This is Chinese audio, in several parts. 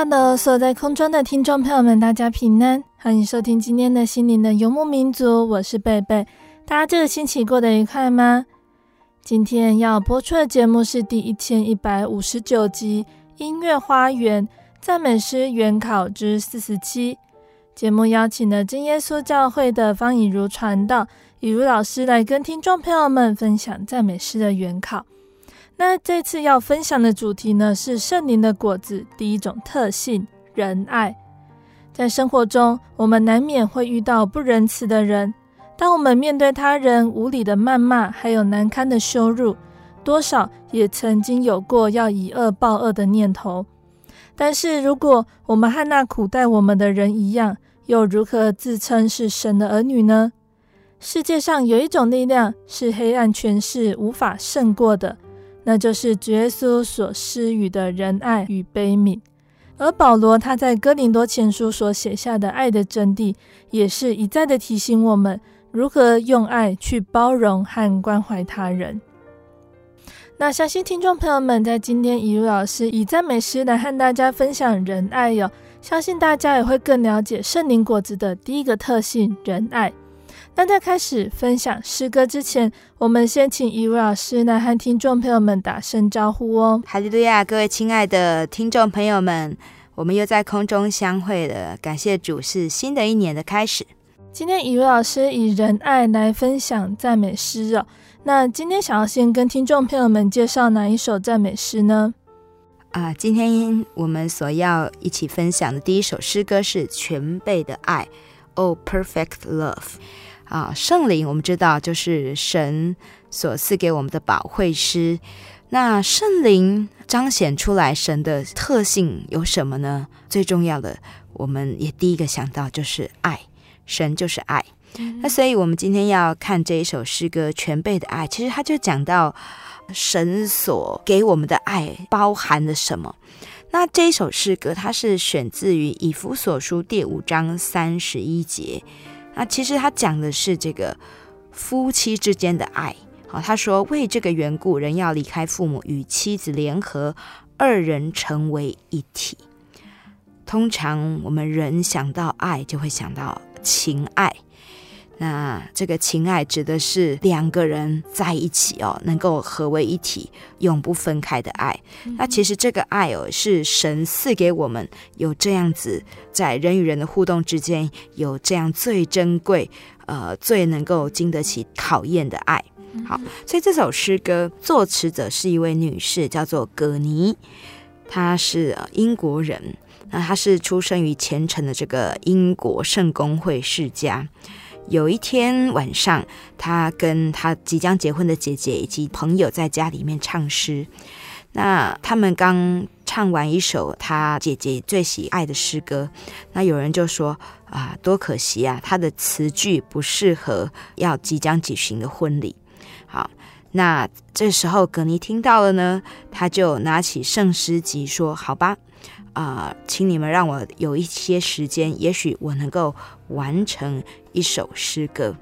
哈喽，所在空中的听众朋友们，大家平安，欢迎收听今天的心灵的游牧民族，我是贝贝。大家这个星期过得愉快吗？今天要播出的节目是第一千一百五十九集《音乐花园赞美诗原考之四十七》。节目邀请了真耶稣教会的方以如传道，以如老师来跟听众朋友们分享赞美诗的原考。那这次要分享的主题呢，是圣灵的果子，第一种特性，仁爱。在生活中，我们难免会遇到不仁慈的人。当我们面对他人无理的谩骂，还有难堪的羞辱，多少也曾经有过要以恶报恶的念头。但是，如果我们和那苦待我们的人一样，又如何自称是神的儿女呢？世界上有一种力量，是黑暗权势无法胜过的。那就是主耶稣所施予的仁爱与悲悯，而保罗他在哥林多前书所写下的爱的真谛，也是一再的提醒我们如何用爱去包容和关怀他人。那相信听众朋友们在今天以如老师以赞美诗来和大家分享仁爱哟，相信大家也会更了解圣灵果子的第一个特性仁爱。那在开始分享诗歌之前，我们先请一位老师来和听众朋友们打声招呼哦。哈利路亚，各位亲爱的听众朋友们，我们又在空中相会了。感谢主，是新的一年的开始。今天一位老师以仁爱来分享赞美诗哦。那今天想要先跟听众朋友们介绍哪一首赞美诗呢？啊，今天我们所要一起分享的第一首诗歌是《全备的爱》，Oh Perfect Love。啊，圣灵我们知道就是神所赐给我们的保惠师。那圣灵彰显出来神的特性有什么呢？最重要的，我们也第一个想到就是爱，神就是爱。那所以我们今天要看这一首诗歌《全备的爱》，其实它就讲到神所给我们的爱包含了什么。那这一首诗歌它是选自于以弗所书第五章三十一节。那其实他讲的是这个夫妻之间的爱。好，他说，为这个缘故，人要离开父母，与妻子联合，二人成为一体。通常我们人想到爱，就会想到情爱。那这个情爱指的是两个人在一起哦，能够合为一体，永不分开的爱。那其实这个爱哦，是神赐给我们，有这样子在人与人的互动之间，有这样最珍贵，呃，最能够经得起考验的爱。好，所以这首诗歌作词者是一位女士，叫做葛尼，她是英国人，那她是出生于虔诚的这个英国圣公会世家。有一天晚上，他跟他即将结婚的姐姐以及朋友在家里面唱诗。那他们刚唱完一首他姐姐最喜爱的诗歌，那有人就说：“啊，多可惜啊，他的词句不适合要即将举行的婚礼。”好，那这时候葛尼听到了呢，他就拿起圣诗集说：“好吧。”啊、请你们让我有一些时间，也许我能够完成一首诗歌。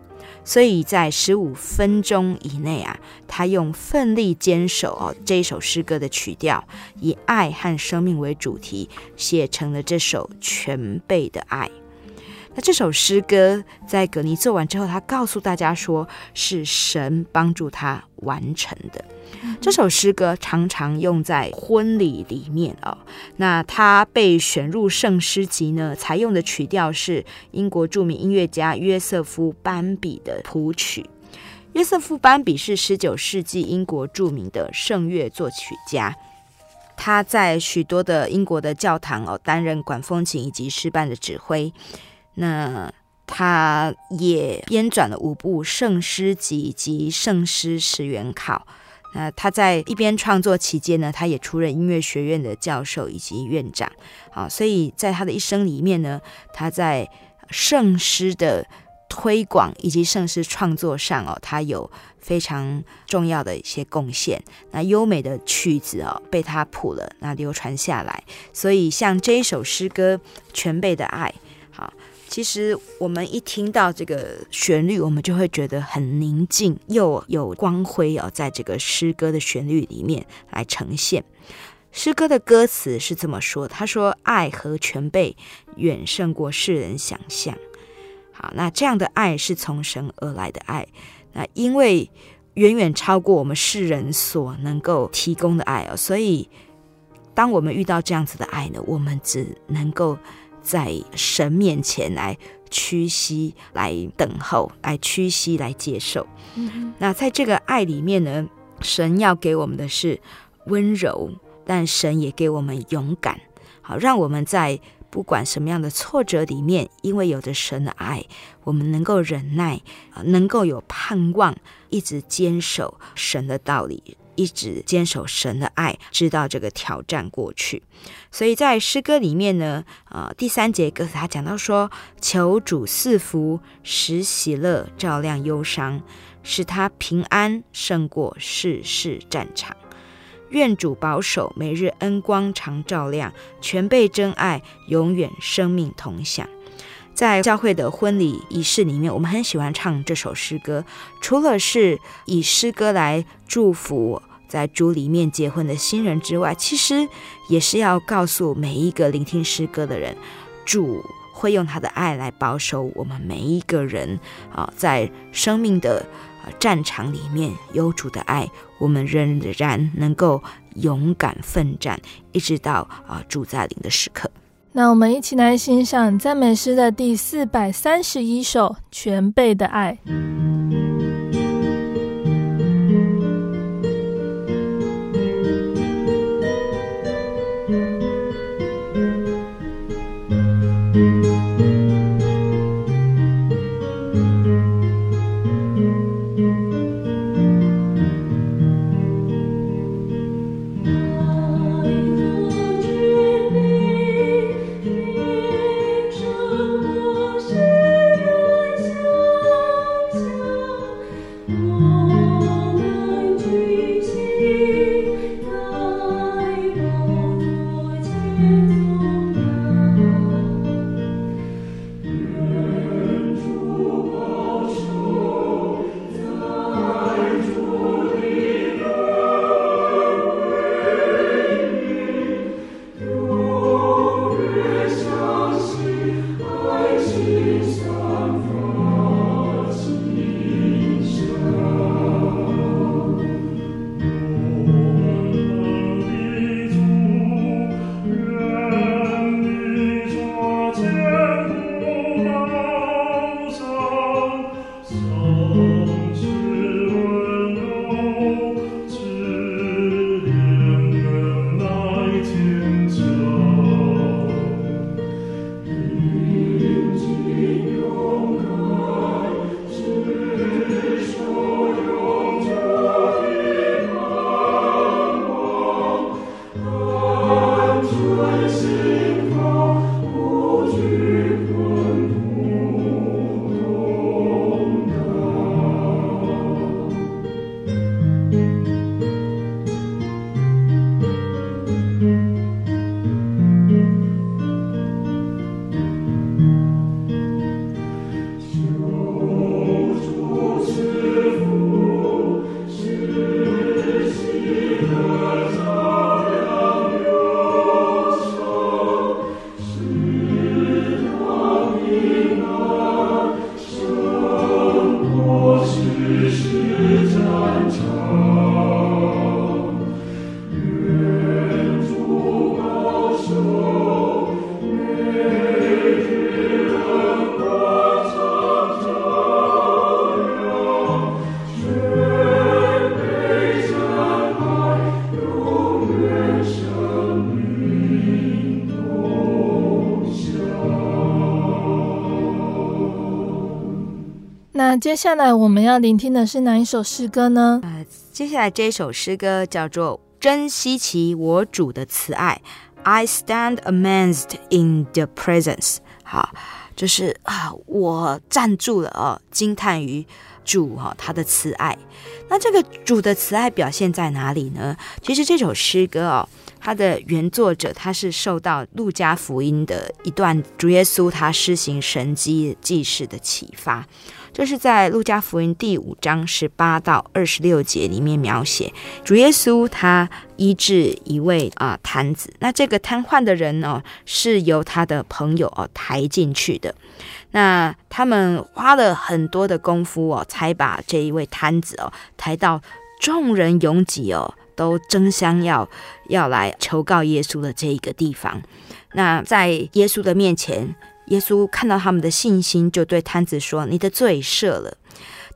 所以在十五分钟以内啊，他用奋力坚守哦这一首诗歌的曲调，以爱和生命为主题，写成了这首全备的爱。那这首诗歌在葛尼做完之后，他告诉大家说，是神帮助他完成的。这首诗歌常常用在婚礼里面哦。那他被选入圣诗集呢，采用的曲调是英国著名音乐家约瑟夫·班比的谱曲。约瑟夫·班比是十九世纪英国著名的圣乐作曲家，他在许多的英国的教堂哦担任管风琴以及诗班的指挥。那他也编撰了五部圣诗集及圣诗十元考。那他在一边创作期间呢，他也出任音乐学院的教授以及院长。啊，所以在他的一生里面呢，他在圣诗的推广以及圣诗创作上哦，他有非常重要的一些贡献。那优美的曲子哦，被他谱了，那流传下来。所以像这一首诗歌《全备的爱》，其实我们一听到这个旋律，我们就会觉得很宁静，又有光辉哦，在这个诗歌的旋律里面来呈现。诗歌的歌词是这么说：他说，爱和全备远胜过世人想象。好，那这样的爱是从神而来的爱，那因为远远超过我们世人所能够提供的爱哦，所以当我们遇到这样子的爱呢，我们只能够。在神面前来屈膝，来等候，来屈膝，来接受。嗯。那在这个爱里面呢，神要给我们的是温柔，但神也给我们勇敢。好，让我们在不管什么样的挫折里面，因为有着神的爱，我们能够忍耐，能够有盼望，一直坚守神的道理。一直坚守神的爱，直到这个挑战过去。所以在诗歌里面呢，呃，第三节歌词他讲到说：“求主赐福，使喜乐照亮忧伤，使他平安胜过世事战场。愿主保守，每日恩光常照亮，全被真爱，永远生命同享。”在教会的婚礼仪式里面，我们很喜欢唱这首诗歌，除了是以诗歌来祝福。在主里面结婚的新人之外，其实也是要告诉每一个聆听诗歌的人，主会用他的爱来保守我们每一个人啊，在生命的战场里面有主的爱，我们仍然能够勇敢奋战，一直到啊主再临的时刻。那我们一起来欣赏赞美诗的第四百三十一首《全备的爱》。那接下来我们要聆听的是哪一首诗歌呢？呃，接下来这一首诗歌叫做《珍惜其我主的慈爱》，I stand amazed in the presence。好，就是啊，我站住了哦，惊叹于主哈、哦、他的慈爱。那这个主的慈爱表现在哪里呢？其实这首诗歌哦。他的原作者，他是受到路加福音的一段主耶稣他施行神迹记事的启发，这是在路加福音第五章十八到二十六节里面描写主耶稣他医治一位啊瘫子，那这个瘫痪的人呢、哦，是由他的朋友哦抬进去的，那他们花了很多的功夫哦，才把这一位瘫子哦抬到众人拥挤哦。都争相要要来求告耶稣的这一个地方，那在耶稣的面前，耶稣看到他们的信心，就对瘫子说：“你的罪赦了。”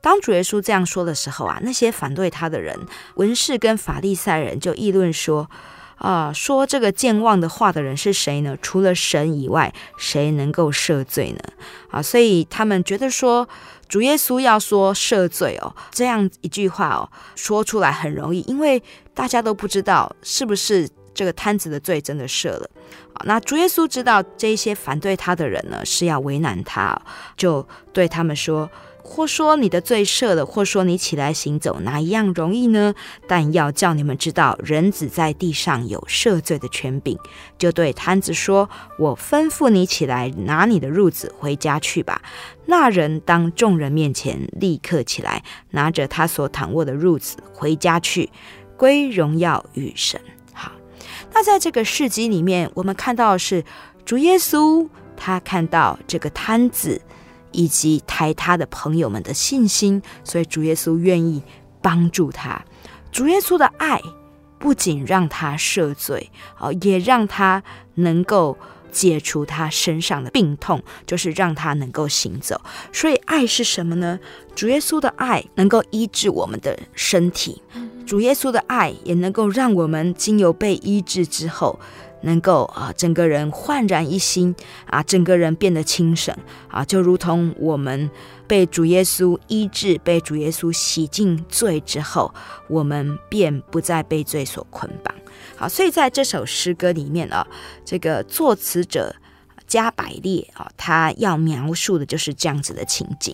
当主耶稣这样说的时候啊，那些反对他的人，文士跟法利赛人就议论说：“啊，说这个健忘的话的人是谁呢？除了神以外，谁能够赦罪呢？”啊，所以他们觉得说。主耶稣要说赦罪哦，这样一句话哦，说出来很容易，因为大家都不知道是不是这个瘫子的罪真的赦了。那主耶稣知道这些反对他的人呢，是要为难他，就对他们说。或说你的罪赦了，或说你起来行走，哪一样容易呢？但要叫你们知道，人子在地上有赦罪的权柄。就对瘫子说：“我吩咐你起来，拿你的褥子回家去吧。”那人当众人面前立刻起来，拿着他所躺卧的褥子回家去，归荣耀与神。那在这个事迹里面，我们看到的是主耶稣，他看到这个摊子。以及抬他的朋友们的信心，所以主耶稣愿意帮助他。主耶稣的爱不仅让他赦罪，哦，也让他能够解除他身上的病痛，就是让他能够行走。所以爱是什么呢？主耶稣的爱能够医治我们的身体，主耶稣的爱也能够让我们经由被医治之后。能够啊，整个人焕然一新啊，整个人变得清省啊，就如同我们被主耶稣医治、被主耶稣洗净罪之后，我们便不再被罪所捆绑。好，所以在这首诗歌里面啊，这个作词者加百列啊，他要描述的就是这样子的情景。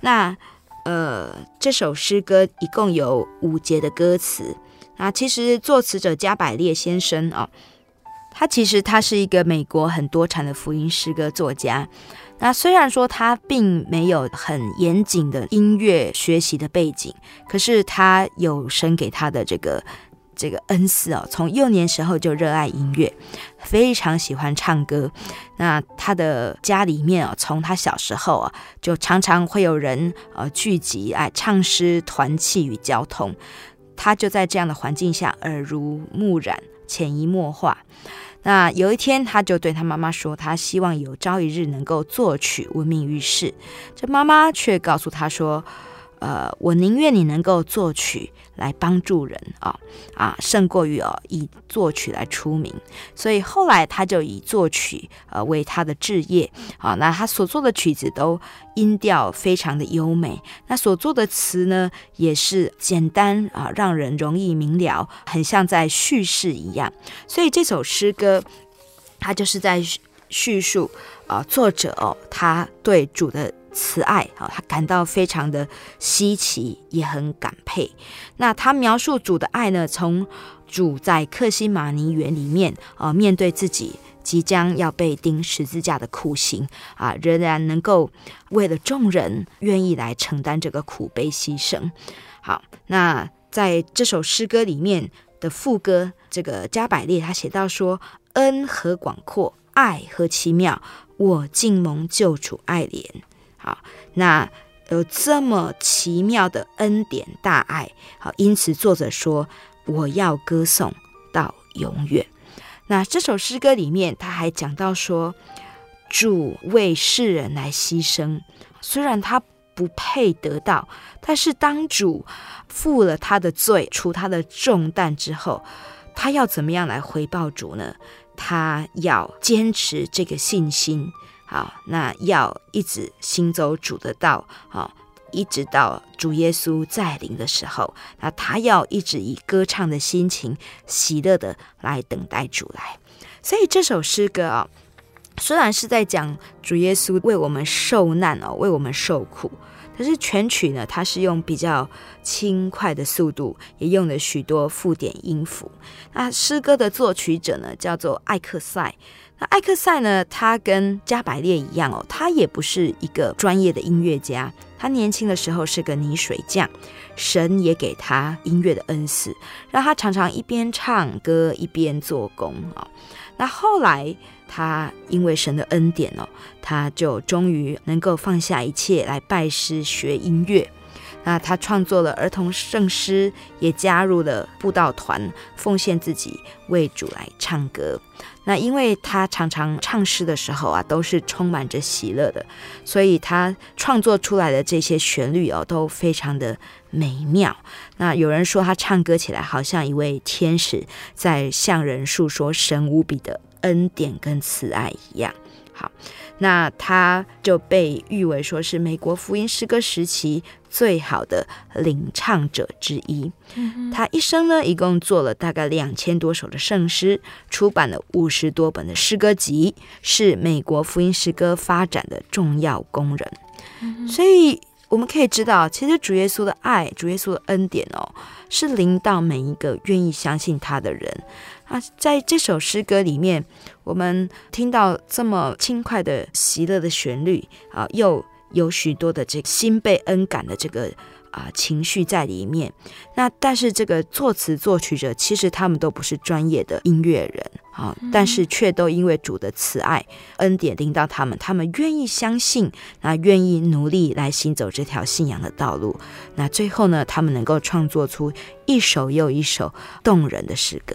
那呃，这首诗歌一共有五节的歌词。那其实作词者加百列先生啊。他其实他是一个美国很多产的福音诗歌作家。那虽然说他并没有很严谨的音乐学习的背景，可是他有神给他的这个这个恩赐哦，从幼年时候就热爱音乐，非常喜欢唱歌。那他的家里面啊，从他小时候啊，就常常会有人呃聚集来唱诗、团契与交通。他就在这样的环境下耳濡目染。潜移默化，那有一天，他就对他妈妈说，他希望有朝一日能够作曲闻名于世。这妈妈却告诉他说。呃，我宁愿你能够作曲来帮助人啊啊，胜过于哦以作曲来出名。所以后来他就以作曲呃为他的志业啊。那他所做的曲子都音调非常的优美，那所做的词呢也是简单啊，让人容易明了，很像在叙事一样。所以这首诗歌，他就是在叙述啊，作者哦他对主的。慈爱啊，他感到非常的稀奇，也很感佩。那他描述主的爱呢？从主在克西马尼园里面啊，面对自己即将要被钉十字架的苦刑啊，仍然能够为了众人愿意来承担这个苦悲牺牲。好，那在这首诗歌里面的副歌，这个加百列他写到说：“恩何广阔，爱何奇妙，我竟蒙救主爱怜。”好，那有这么奇妙的恩典大爱，好，因此作者说我要歌颂到永远。那这首诗歌里面，他还讲到说，主为世人来牺牲，虽然他不配得到，但是当主负了他的罪，除他的重担之后，他要怎么样来回报主呢？他要坚持这个信心。好，那要一直行走主的道，好，一直到主耶稣再临的时候，那他要一直以歌唱的心情，喜乐的来等待主来。所以这首诗歌啊，虽然是在讲主耶稣为我们受难哦，为我们受苦，可是全曲呢，它是用比较轻快的速度，也用了许多附点音符。那诗歌的作曲者呢，叫做艾克赛。那艾克赛呢，他跟加百列一样哦，他也不是一个专业的音乐家。他年轻的时候是个泥水匠，神也给他音乐的恩赐，让他常常一边唱歌一边做工啊。那后来他因为神的恩典哦，他就终于能够放下一切来拜师学音乐。那他创作了儿童圣诗，也加入了布道团，奉献自己为主来唱歌。那因为他常常唱诗的时候啊，都是充满着喜乐的，所以他创作出来的这些旋律哦，都非常的美妙。那有人说他唱歌起来好像一位天使在向人诉说神无比的恩典跟慈爱一样。好，那他就被誉为说是美国福音诗歌时期最好的领唱者之一。他一生呢，一共做了大概两千多首的圣诗，出版了五十多本的诗歌集，是美国福音诗歌发展的重要工人。所以我们可以知道，其实主耶稣的爱，主耶稣的恩典哦，是临到每一个愿意相信他的人。啊，在这首诗歌里面，我们听到这么轻快的喜乐的旋律啊，又有许多的这个心被恩感的这个啊情绪在里面。那但是这个作词作曲者其实他们都不是专业的音乐人啊，但是却都因为主的慈爱恩典领到他们，他们愿意相信，那愿意努力来行走这条信仰的道路。那最后呢，他们能够创作出一首又一首动人的诗歌。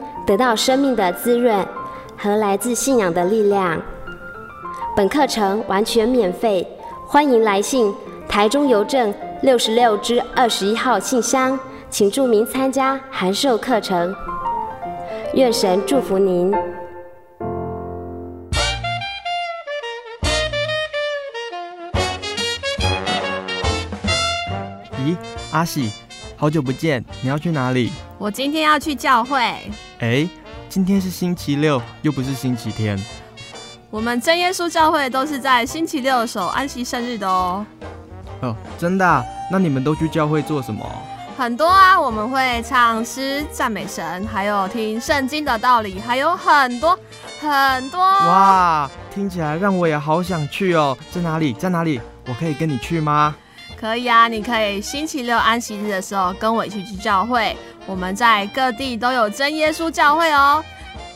得到生命的滋润和来自信仰的力量。本课程完全免费，欢迎来信台中邮政六十六之二十一号信箱，请注明参加函授课程。愿神祝福您。咦，阿喜，好久不见，你要去哪里？我今天要去教会。哎，今天是星期六，又不是星期天。我们真耶稣教会都是在星期六守安息生日的哦。哦，真的啊？那你们都去教会做什么？很多啊，我们会唱诗赞美神，还有听圣经的道理，还有很多很多。哇，听起来让我也好想去哦。在哪里？在哪里？我可以跟你去吗？可以啊，你可以星期六安息日的时候跟我一起去教会。我们在各地都有真耶稣教会哦。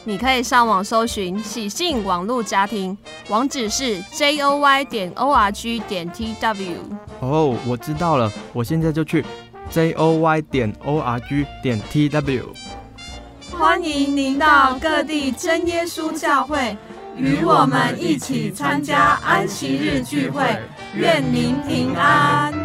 你可以上网搜寻喜信网络家庭，网址是 j o y 点 o r g 点 t w。哦，我知道了，我现在就去 j o y 点 o r g 点 t w。欢迎您到各地真耶稣教会，与我们一起参加安息日聚会，愿您平安。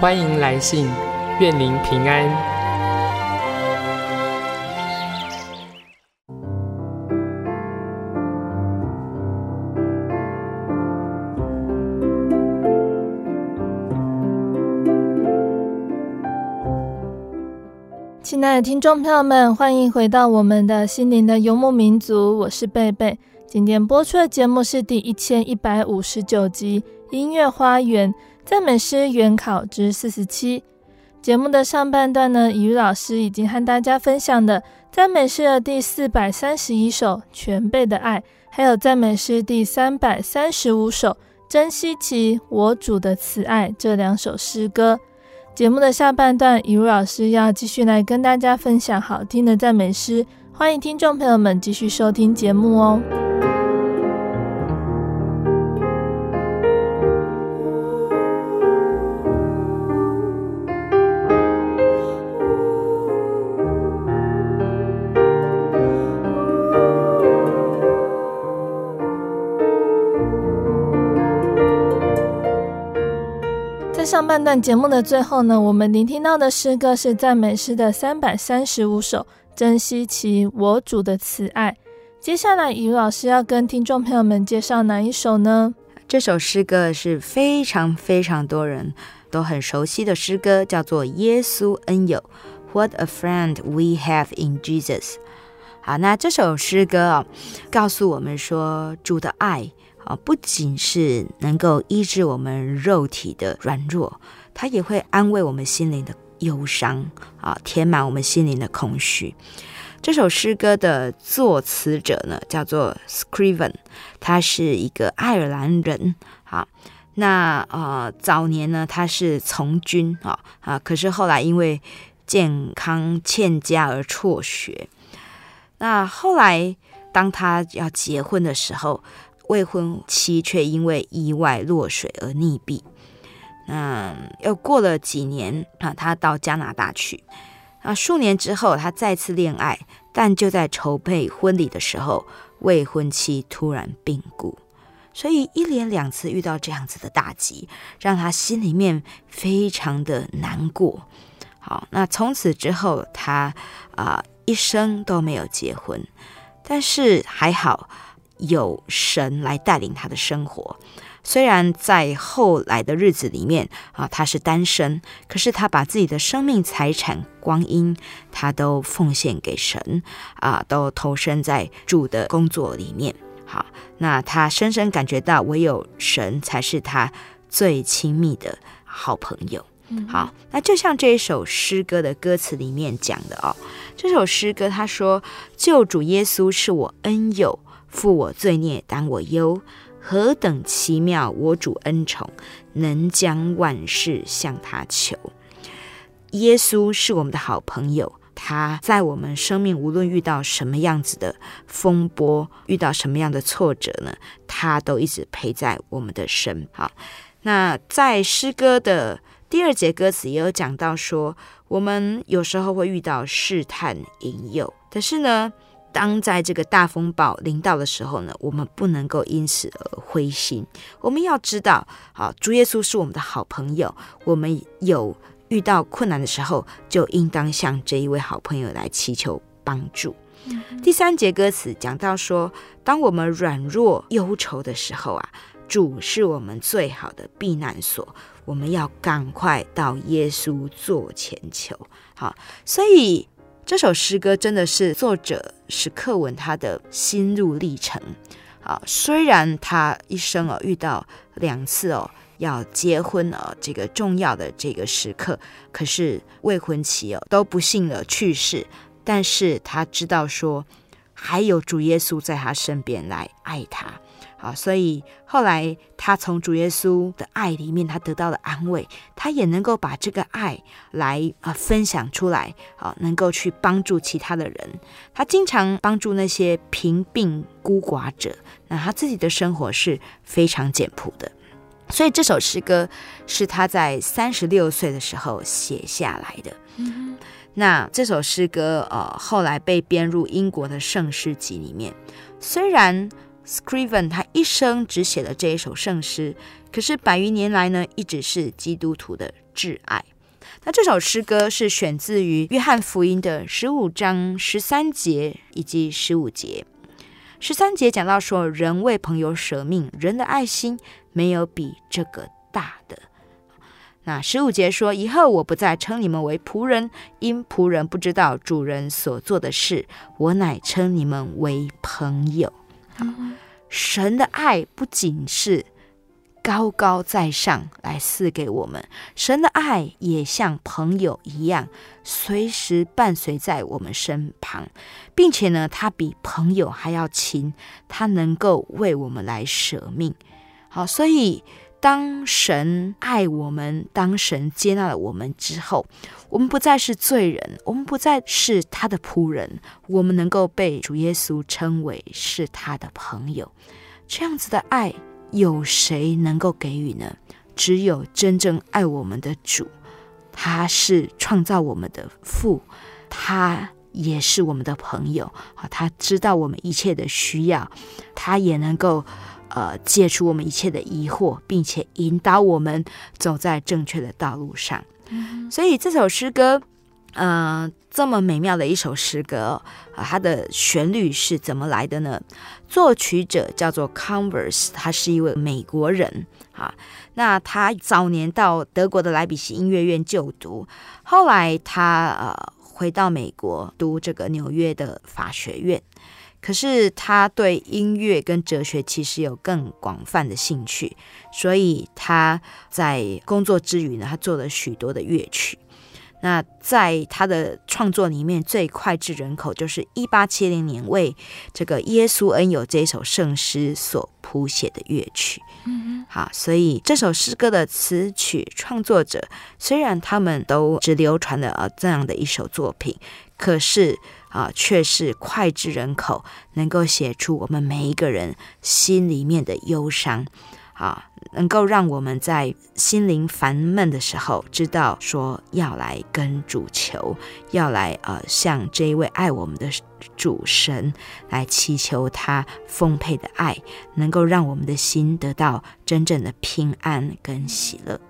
欢迎来信，愿您平安。亲爱的听众朋友们，欢迎回到我们的心灵的游牧民族，我是贝贝。今天播出的节目是第一千一百五十九集《音乐花园》。赞美诗原考之四十七节目的上半段呢，雨老师已经和大家分享的赞美诗的第四百三十一首《全备的爱》，还有赞美诗第三百三十五首《真稀奇我主的慈爱》这两首诗歌。节目的下半段，雨老师要继续来跟大家分享好听的赞美诗，欢迎听众朋友们继续收听节目哦。上半段节目的最后呢，我们聆听到的诗歌是赞美诗的三百三十五首，珍惜其我主的慈爱。接下来，雨老师要跟听众朋友们介绍哪一首呢？这首诗歌是非常非常多人都很熟悉的诗歌，叫做《耶稣恩友》，What a friend we have in Jesus。好，那这首诗歌啊，告诉我们说主的爱。啊，不仅是能够医治我们肉体的软弱，它也会安慰我们心灵的忧伤啊，填满我们心灵的空虚。这首诗歌的作词者呢，叫做 Scriven，他是一个爱尔兰人。好，那呃，早年呢，他是从军啊啊，可是后来因为健康欠佳而辍学。那后来当他要结婚的时候，未婚妻却因为意外落水而溺毙。嗯，又过了几年啊，他到加拿大去。啊，数年之后，他再次恋爱，但就在筹备婚礼的时候，未婚妻突然病故。所以一连两次遇到这样子的打击，让他心里面非常的难过。好，那从此之后，他啊、一生都没有结婚，但是还好有神来带领他的生活。虽然在后来的日子里面啊，他是单身，可是他把自己的生命、财产、光阴，他都奉献给神啊，都投身在主的工作里面。好，那他深深感觉到，唯有神才是他最亲密的好朋友。好，那就像这一首诗歌的歌词里面讲的哦，这首诗歌他说：“救主耶稣是我恩友，负我罪孽，担我忧。”何等奇妙！我主恩宠，能将万事向他求。耶稣是我们的好朋友，他在我们生命无论遇到什么样子的风波，遇到什么样的挫折呢，他都一直陪在我们的身旁。那在诗歌的第二节歌词也有讲到说，我们有时候会遇到试探引诱，但是呢，当在这个大风暴临到的时候呢，我们不能够因此而灰心。我们要知道，好，主耶稣是我们的好朋友。我们有遇到困难的时候，就应当向这一位好朋友来祈求帮助。嗯、第三节歌词讲到说，当我们软弱忧愁的时候啊，主是我们最好的避难所。我们要赶快到耶稣座前求。好，所以。这首诗歌真的是作者史克文他的心路历程啊。虽然他一生哦遇到两次哦要结婚哦这个重要的这个时刻，可是未婚妻哦都不幸的去世，但是他知道说还有主耶稣在他身边来爱他。啊，所以后来他从主耶稣的爱里面，他得到了安慰，他也能够把这个爱来啊分享出来，啊，能够去帮助其他的人。他经常帮助那些贫病孤寡者，那他自己的生活是非常简朴的。所以这首诗歌是他在三十六岁的时候写下来的。那这首诗歌呃后来被编入英国的圣诗集里面，虽然。Scriven 他一生只写了这一首圣诗，可是百余年来呢，一直是基督徒的挚爱。那这首诗歌是选自于约翰福音的十五章十三节以及十五节。十三节讲到说，人为朋友舍命，人的爱心没有比这个大的。那十五节说，以后我不再称你们为仆人，因仆人不知道主人所做的事，我乃称你们为朋友。神的爱不仅是高高在上来赐给我们，神的爱也像朋友一样，随时伴随在我们身旁，并且呢，他比朋友还要亲，他能够为我们来舍命。好，所以。当神爱我们，当神接纳了我们之后，我们不再是罪人，我们不再是他的仆人，我们能够被主耶稣称为是他的朋友。这样子的爱，有谁能够给予呢？只有真正爱我们的主，他是创造我们的父，他也是我们的朋友啊，他知道我们一切的需要，他也能够。呃，解除我们一切的疑惑，并且引导我们走在正确的道路上。嗯、所以这首诗歌，嗯、呃，这么美妙的一首诗歌啊、呃，它的旋律是怎么来的呢？作曲者叫做 Converse，他是一位美国人啊。那他早年到德国的莱比锡音乐院就读，后来他呃回到美国读这个纽约的法学院。可是他对音乐跟哲学其实有更广泛的兴趣，所以他在工作之余呢，他做了许多的乐曲。那在他的创作里面，最脍炙人口就是一八七零年为这个耶稣恩友这首圣诗所谱写的乐曲。嗯，好，所以这首诗歌的词曲创作者虽然他们都只流传了啊这样的一首作品，可是。啊，却是脍炙人口，能够写出我们每一个人心里面的忧伤。啊，能够让我们在心灵烦闷的时候，知道说要来跟主求，要来呃向这一位爱我们的主神来祈求他丰沛的爱，能够让我们的心得到真正的平安跟喜乐。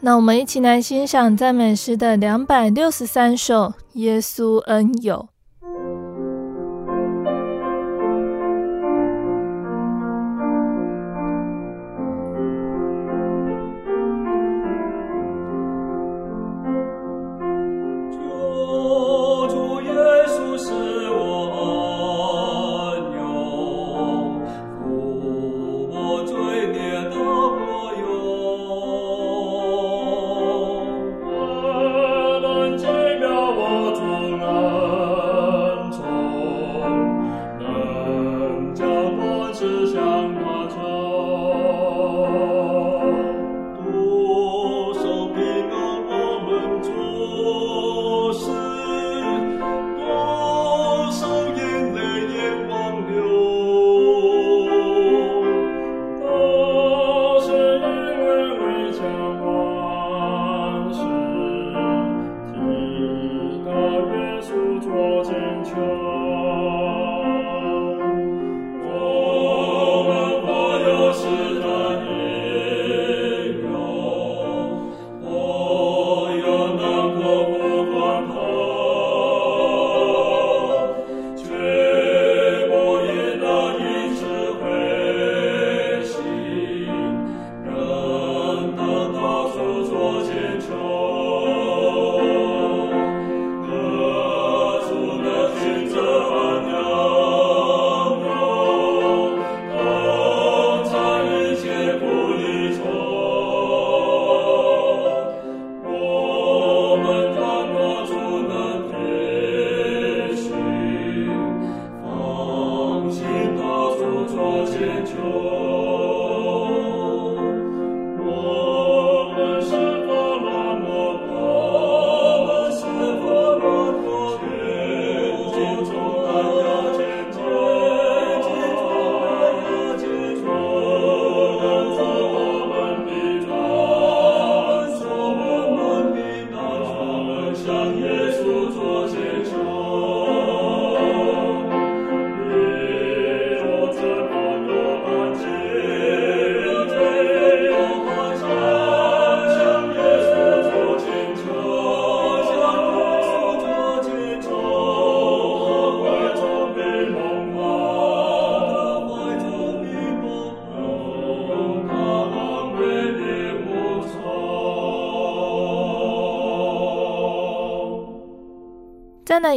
那我们一起来欣赏赞美诗的两百六十三首《耶稣恩友》。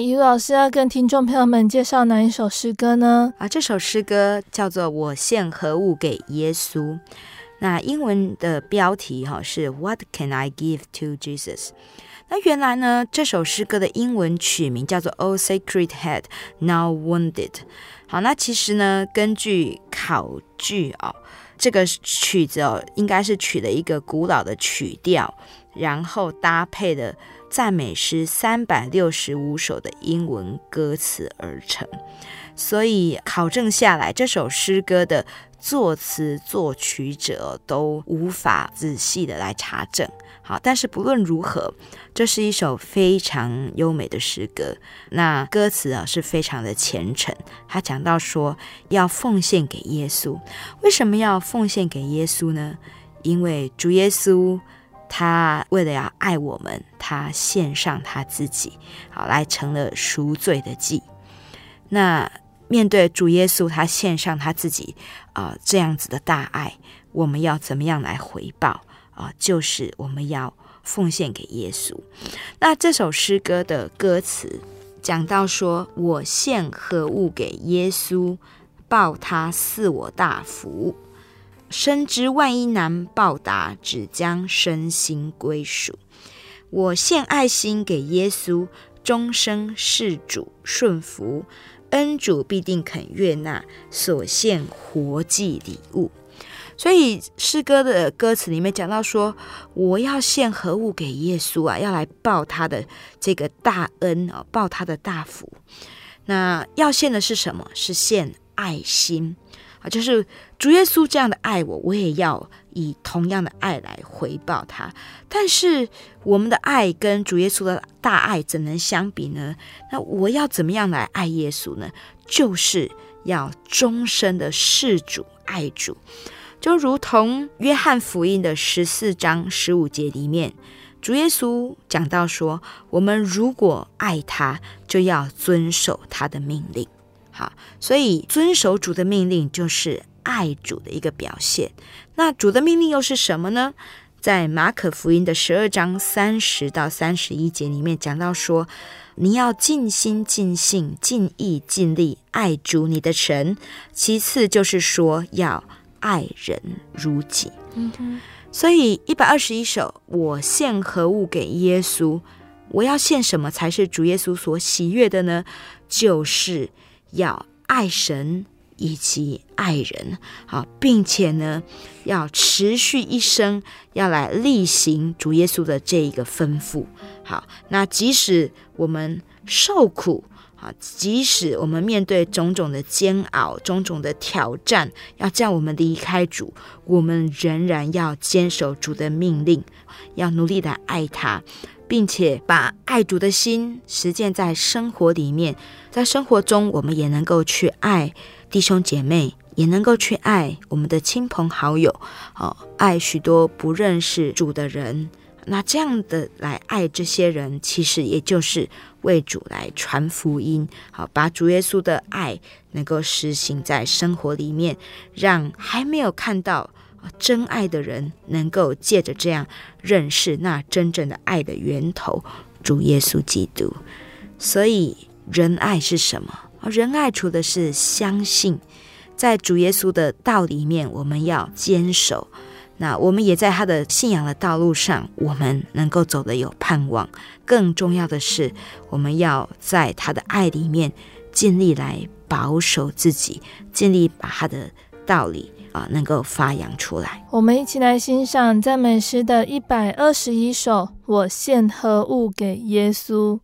于老师要跟听众朋友们介绍哪一首诗歌呢？啊，这首诗歌叫做《我献何物给耶稣》。那英文的标题哈是 What can I give to Jesus？那原来呢，这首诗歌的英文曲名叫做 O Sacred Head Now Wounded。好，那其实呢，根据考据哦，这个曲子哦，应该是取了一个古老的曲调，然后搭配的。赞美诗三百六十五首的英文歌词而成，所以考证下来，这首诗歌的作词作曲者都无法仔细的来查证。好，但是不论如何，这是一首非常优美的诗歌。那歌词啊是非常的虔诚，他讲到说要奉献给耶稣。为什么要奉献给耶稣呢？因为主耶稣。他为了要爱我们，他献上他自己，好，来成了赎罪的祭。那面对主耶稣，他献上他自己啊、这样子的大爱，我们要怎么样来回报啊、就是我们要奉献给耶稣。那这首诗歌的歌词讲到说：“我献何物给耶稣，报他赐我大福。”深知万一难报答，只将身心归属。我献爱心给耶稣，终生事主顺服，恩主必定肯悦纳所献活祭礼物。所以诗歌的歌词里面讲到说，我要献何物给耶稣啊？要来报他的这个大恩啊，报他的大福。那要献的是什么？是献爱心。啊，就是主耶稣这样的爱我，我也要以同样的爱来回报他。但是我们的爱跟主耶稣的大爱怎能相比呢？那我要怎么样来爱耶稣呢？就是要终身的事主爱主，就如同约翰福音的十四章十五节里面，主耶稣讲到说，我们如果爱他，就要遵守他的命令。好，所以遵守主的命令就是爱主的一个表现。那主的命令又是什么呢？在马可福音的十二章三十到三十一节里面讲到说，你要尽心、尽性、尽意、尽力爱主你的神。其次就是说要爱人如己。嗯哼。所以一百二十一首，我献何物给耶稣？我要献什么才是主耶稣所喜悦的呢？就是。要爱神以及爱人，好，并且呢，要持续一生要来例行主耶稣的这一个吩咐。好，那即使我们受苦，啊，即使我们面对种种的煎熬、种种的挑战，要叫我们离开主，我们仍然要坚守主的命令，要努力的爱他。并且把爱主的心实践在生活里面，在生活中，我们也能够去爱弟兄姐妹，也能够去爱我们的亲朋好友，哦，爱许多不认识主的人。那这样的来爱这些人，其实也就是为主来传福音，好，把主耶稣的爱能够实行在生活里面，让还没有看到。真爱的人能够借着这样认识那真正的爱的源头——主耶稣基督。所以，仁爱是什么？仁爱除的是相信，在主耶稣的道里面，我们要坚守。那我们也在他的信仰的道路上，我们能够走得有盼望。更重要的是，我们要在他的爱里面尽力来保守自己，尽力把他的道理。啊，能够发扬出来。我们一起来欣赏赞美诗的一百二十一首。我献何物给耶稣？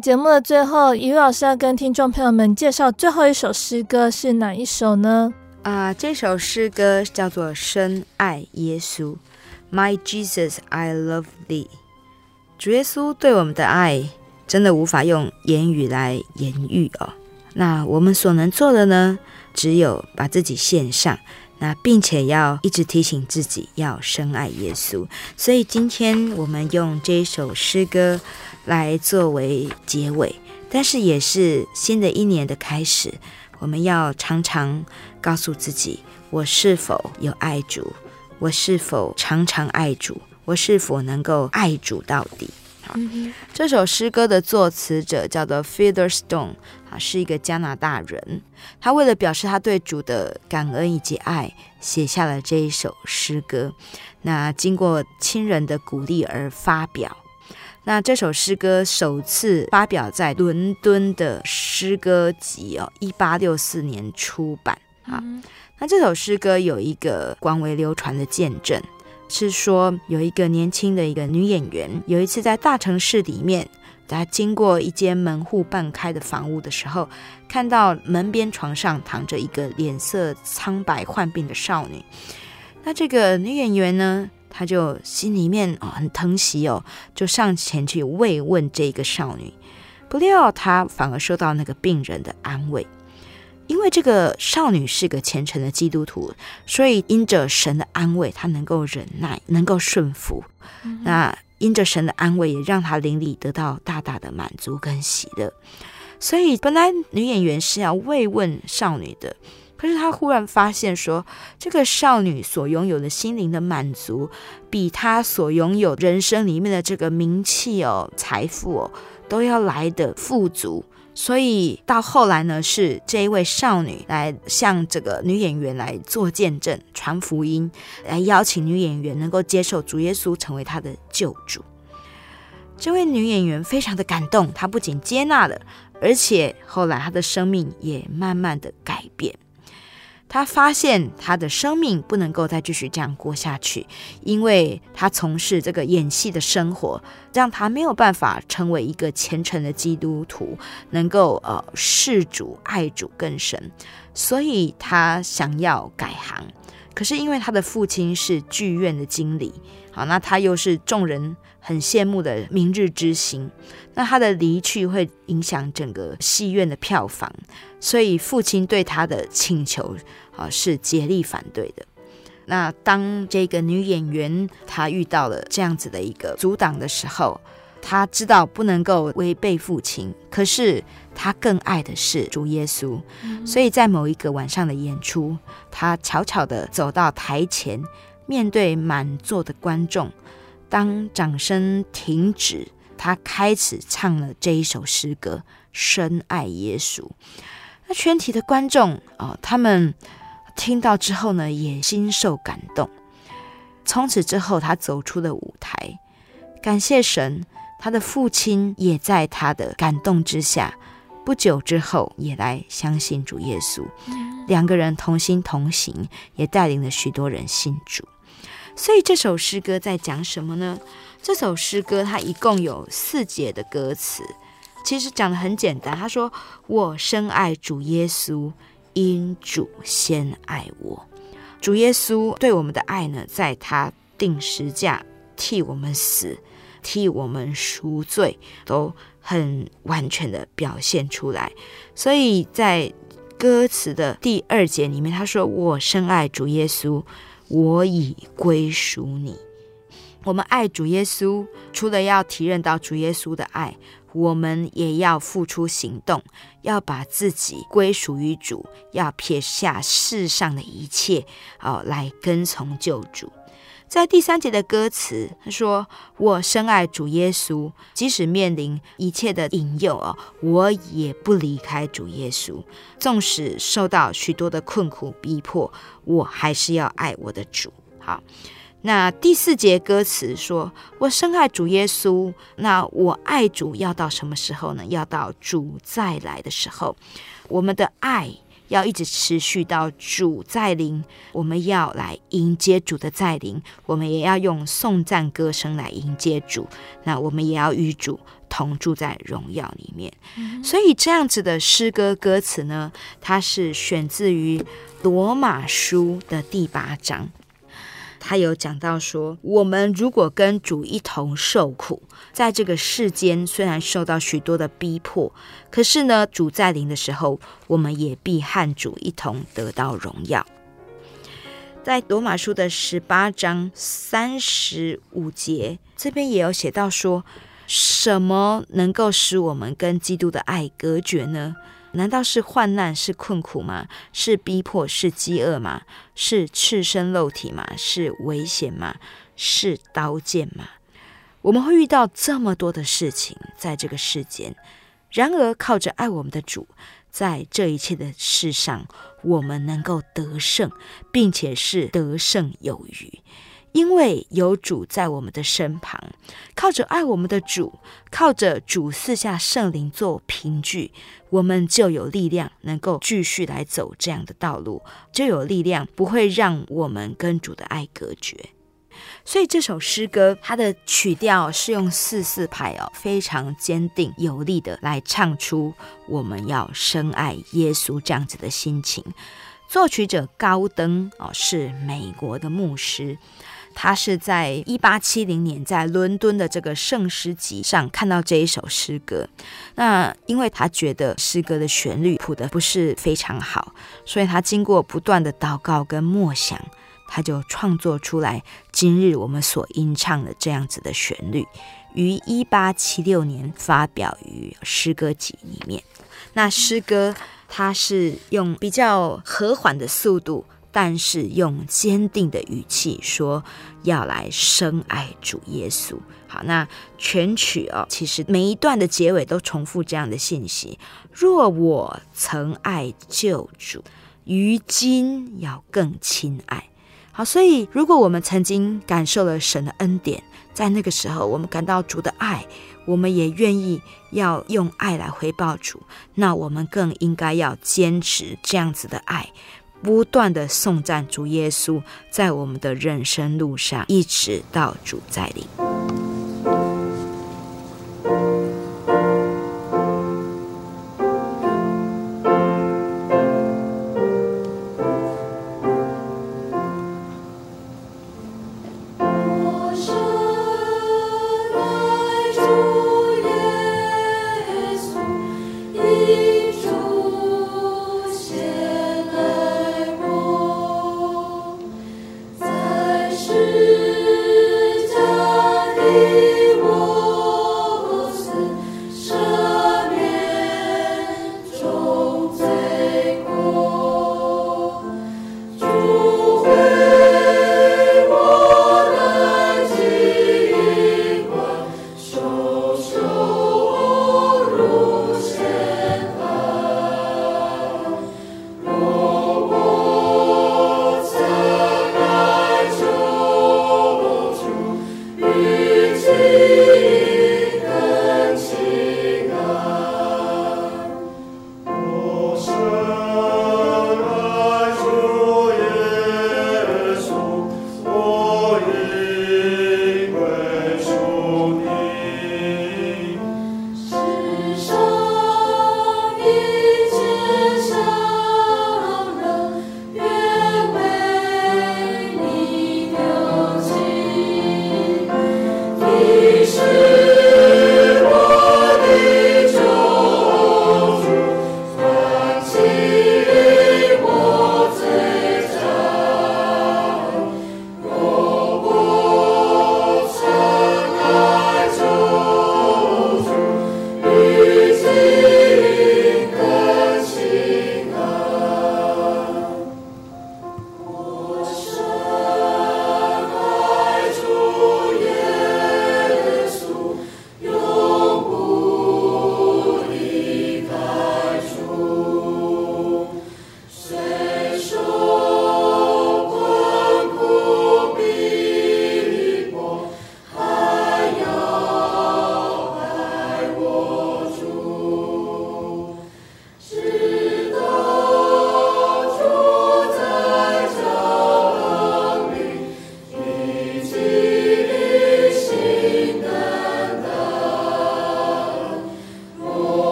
节目的最后，怡老师要跟听众朋友们介绍最后一首诗歌是哪一首呢？啊、这首诗歌叫做《深爱耶稣》，My Jesus, I love thee。主耶稣对我们的爱，真的无法用言语来言喻哦。那我们所能做的呢，只有把自己献上，那并且要一直提醒自己要深爱耶稣。所以今天我们用这一首诗歌来作为结尾，但是也是新的一年的开始。我们要常常告诉自己：我是否有爱主？我是否常常爱主？我是否能够爱主到底？好，这首诗歌的作词者叫做 Featherstone，啊，是一个加拿大人。他为了表示他对主的感恩以及爱，写下了这一首诗歌。那经过亲人的鼓励而发表。那这首诗歌首次发表在伦敦的诗歌集哦，一八六四年出版啊。那这首诗歌有一个广为流传的见证，是说有一个年轻的一个女演员，有一次在大城市里面，她经过一间门户半开的房屋的时候，看到门边床上躺着一个脸色苍白患病的少女。那这个女演员呢，她就心里面哦很疼惜哦，就上前去慰问这个少女，不料她反而受到那个病人的安慰，因为这个少女是个虔诚的基督徒，所以因着神的安慰，她能够忍耐，能够顺服。嗯、那因着神的安慰，也让她灵里得到大大的满足跟喜乐。所以本来女演员是要慰问少女的。可是她忽然发现说，这个少女所拥有的心灵的满足，比她所拥有人生里面的这个名气哦、财富哦，都要来的富足。所以到后来呢，是这一位少女来向这个女演员来做见证、传福音，来邀请女演员能够接受主耶稣成为她的救主。这位女演员非常的感动，她不仅接纳了，而且后来她的生命也慢慢的改变。他发现他的生命不能够再继续这样过下去，因为他从事这个演戏的生活，让他没有办法成为一个虔诚的基督徒，能够呃事主爱主更深，所以他想要改行。可是因为他的父亲是剧院的经理，好，那他又是众人很羡慕的明日之星，那他的离去会影响整个戏院的票房，所以父亲对他的请求啊是竭力反对的。那当这个女演员她遇到了这样子的一个阻挡的时候，她知道不能够违背父亲，可是。她更爱的是主耶稣，所以在某一个晚上的演出，她悄悄地走到台前，面对满座的观众。当掌声停止，他开始唱了这一首诗歌《深爱耶稣》。那全体的观众哦，他们听到之后呢，也心受感动。从此之后，他走出了舞台，感谢神，他的父亲也在他的感动之下。不久之后，也来相信主耶稣，两个人同心同行，也带领了许多人信主。所以这首诗歌在讲什么呢？这首诗歌它一共有四节的歌词，其实讲得很简单。他说：“我深爱主耶稣，因主先爱我。”主耶稣对我们的爱呢，在他定时架替我们死，替我们赎罪，都。很完全的表现出来，所以在歌词的第二节里面，他说：“我深爱主耶稣，我已归属你。”我们爱主耶稣，除了要体认到主耶稣的爱，我们也要付出行动，要把自己归属于主，要撇下世上的一切，哦，来跟从救主。在第三节的歌词，他说：“我深爱主耶稣，即使面临一切的引诱哦，我也不离开主耶稣。纵使受到许多的困苦逼迫，我还是要爱我的主。”好，那第四节歌词说：“我深爱主耶稣，那我爱主要到什么时候呢？要到主再来的时候，我们的爱。”要一直持续到主再临，我们要来迎接主的再临，我们也要用颂赞歌声来迎接主。那我们也要与主同住在荣耀里面。嗯、所以这样子的诗歌歌词呢，它是选自于罗马书的第八章。他有讲到说，我们如果跟主一同受苦，在这个世间虽然受到许多的逼迫，可是呢，主在临的时候，我们也必和主一同得到荣耀。在罗马书的十八章三十五节，这边也有写到说，什么能够使我们跟基督的爱隔绝呢？难道是患难，是困苦吗？是逼迫，是饥饿吗？是赤身露体吗？是危险吗？是刀剑吗？我们会遇到这么多的事情在这个世间，然而靠着爱我们的主，在这一切的事上，我们能够得胜，并且是得胜有余。因为有主在我们的身旁，靠着爱我们的主，靠着主赐下圣灵做凭据，我们就有力量能够继续来走这样的道路，就有力量不会让我们跟主的爱隔绝。所以这首诗歌它的曲调是用四四拍哦，非常坚定有力的来唱出我们要深爱耶稣这样子的心情。作曲者高登哦，是美国的牧师。他是在一八七零年在伦敦的这个圣诗集上看到这一首诗歌，那因为他觉得诗歌的旋律谱得不是非常好，所以他经过不断的祷告跟默想，他就创作出来今日我们所吟唱的这样子的旋律，于一八七六年发表于诗歌集里面。那诗歌它是用比较和缓的速度。但是用坚定的语气说要来深爱主耶稣。好，那全曲哦，其实每一段的结尾都重复这样的信息：若我曾爱救主，于今要更亲爱。好，所以如果我们曾经感受了神的恩典，在那个时候我们感到主的爱，我们也愿意要用爱来回报主，那我们更应该要坚持这样子的爱。不断的颂赞主耶稣，在我们的人生路上，一直到主再临。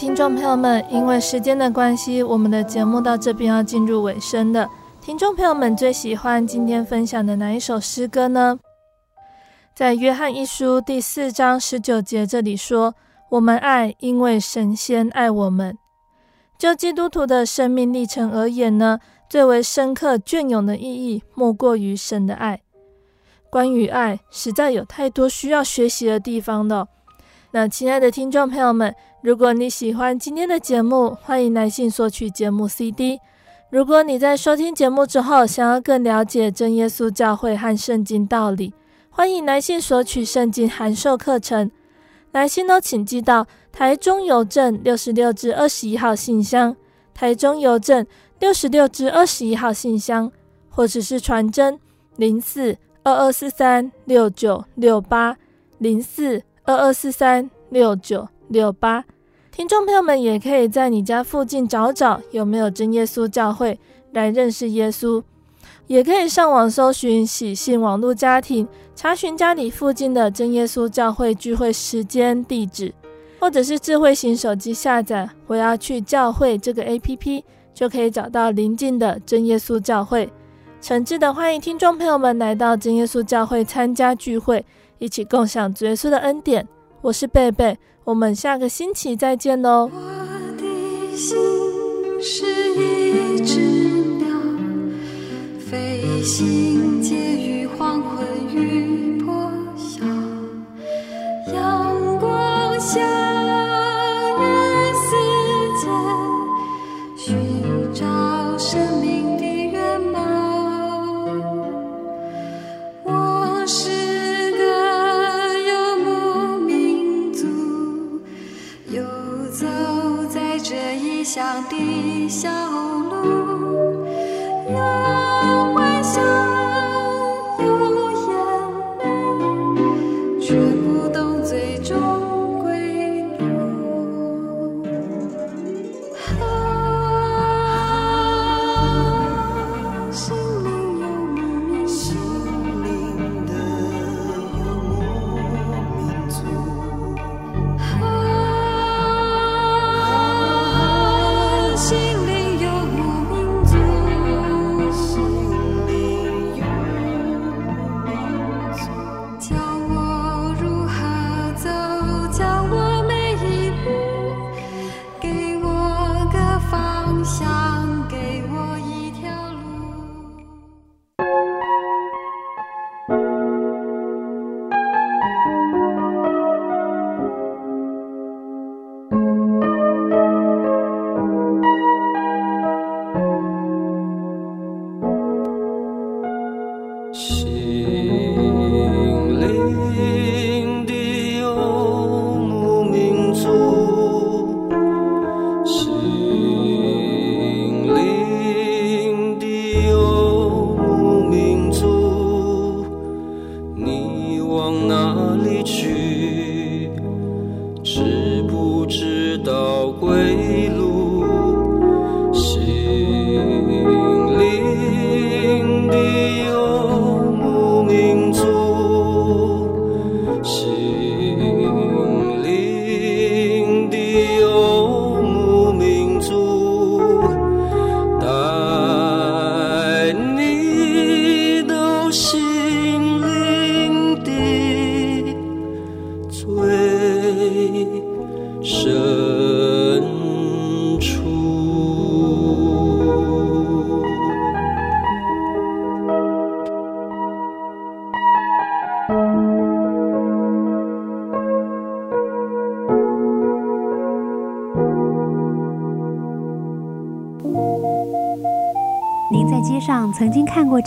听众朋友们，因为时间的关系，我们的节目到这边要进入尾声了。听众朋友们最喜欢今天分享的哪一首诗歌呢？在约翰一书第四章十九节这里说：“我们爱，因为神先爱我们。”就基督徒的生命历程而言呢，最为深刻隽永的意义，莫过于神的爱。关于爱，实在有太多需要学习的地方的。那亲爱的听众朋友们，如果你喜欢今天的节目，欢迎来信索取节目 CD。如果你在收听节目之后，想要更了解真耶稣教会和圣经道理，欢迎来信索取圣经函授课程。来信都请寄到台中邮政六十六至二十一号信箱，台中邮政六十六至二十一号信箱，或者是传真零四二二四三六九六八零四。二二四三六九六八，听众朋友们也可以在你家附近找找有没有真耶稣教会来认识耶稣，也可以上网搜寻喜信网络家庭，查询家里附近的真耶稣教会聚会时间地址，或者是智慧型手机下载“我要去教会”这个 APP，就可以找到邻近的真耶稣教会。诚挚的欢迎听众朋友们来到真耶稣教会参加聚会。一起共享耶稣的恩典。我是贝贝，我们下个星期再见哦。我的心是一只鸟，飞行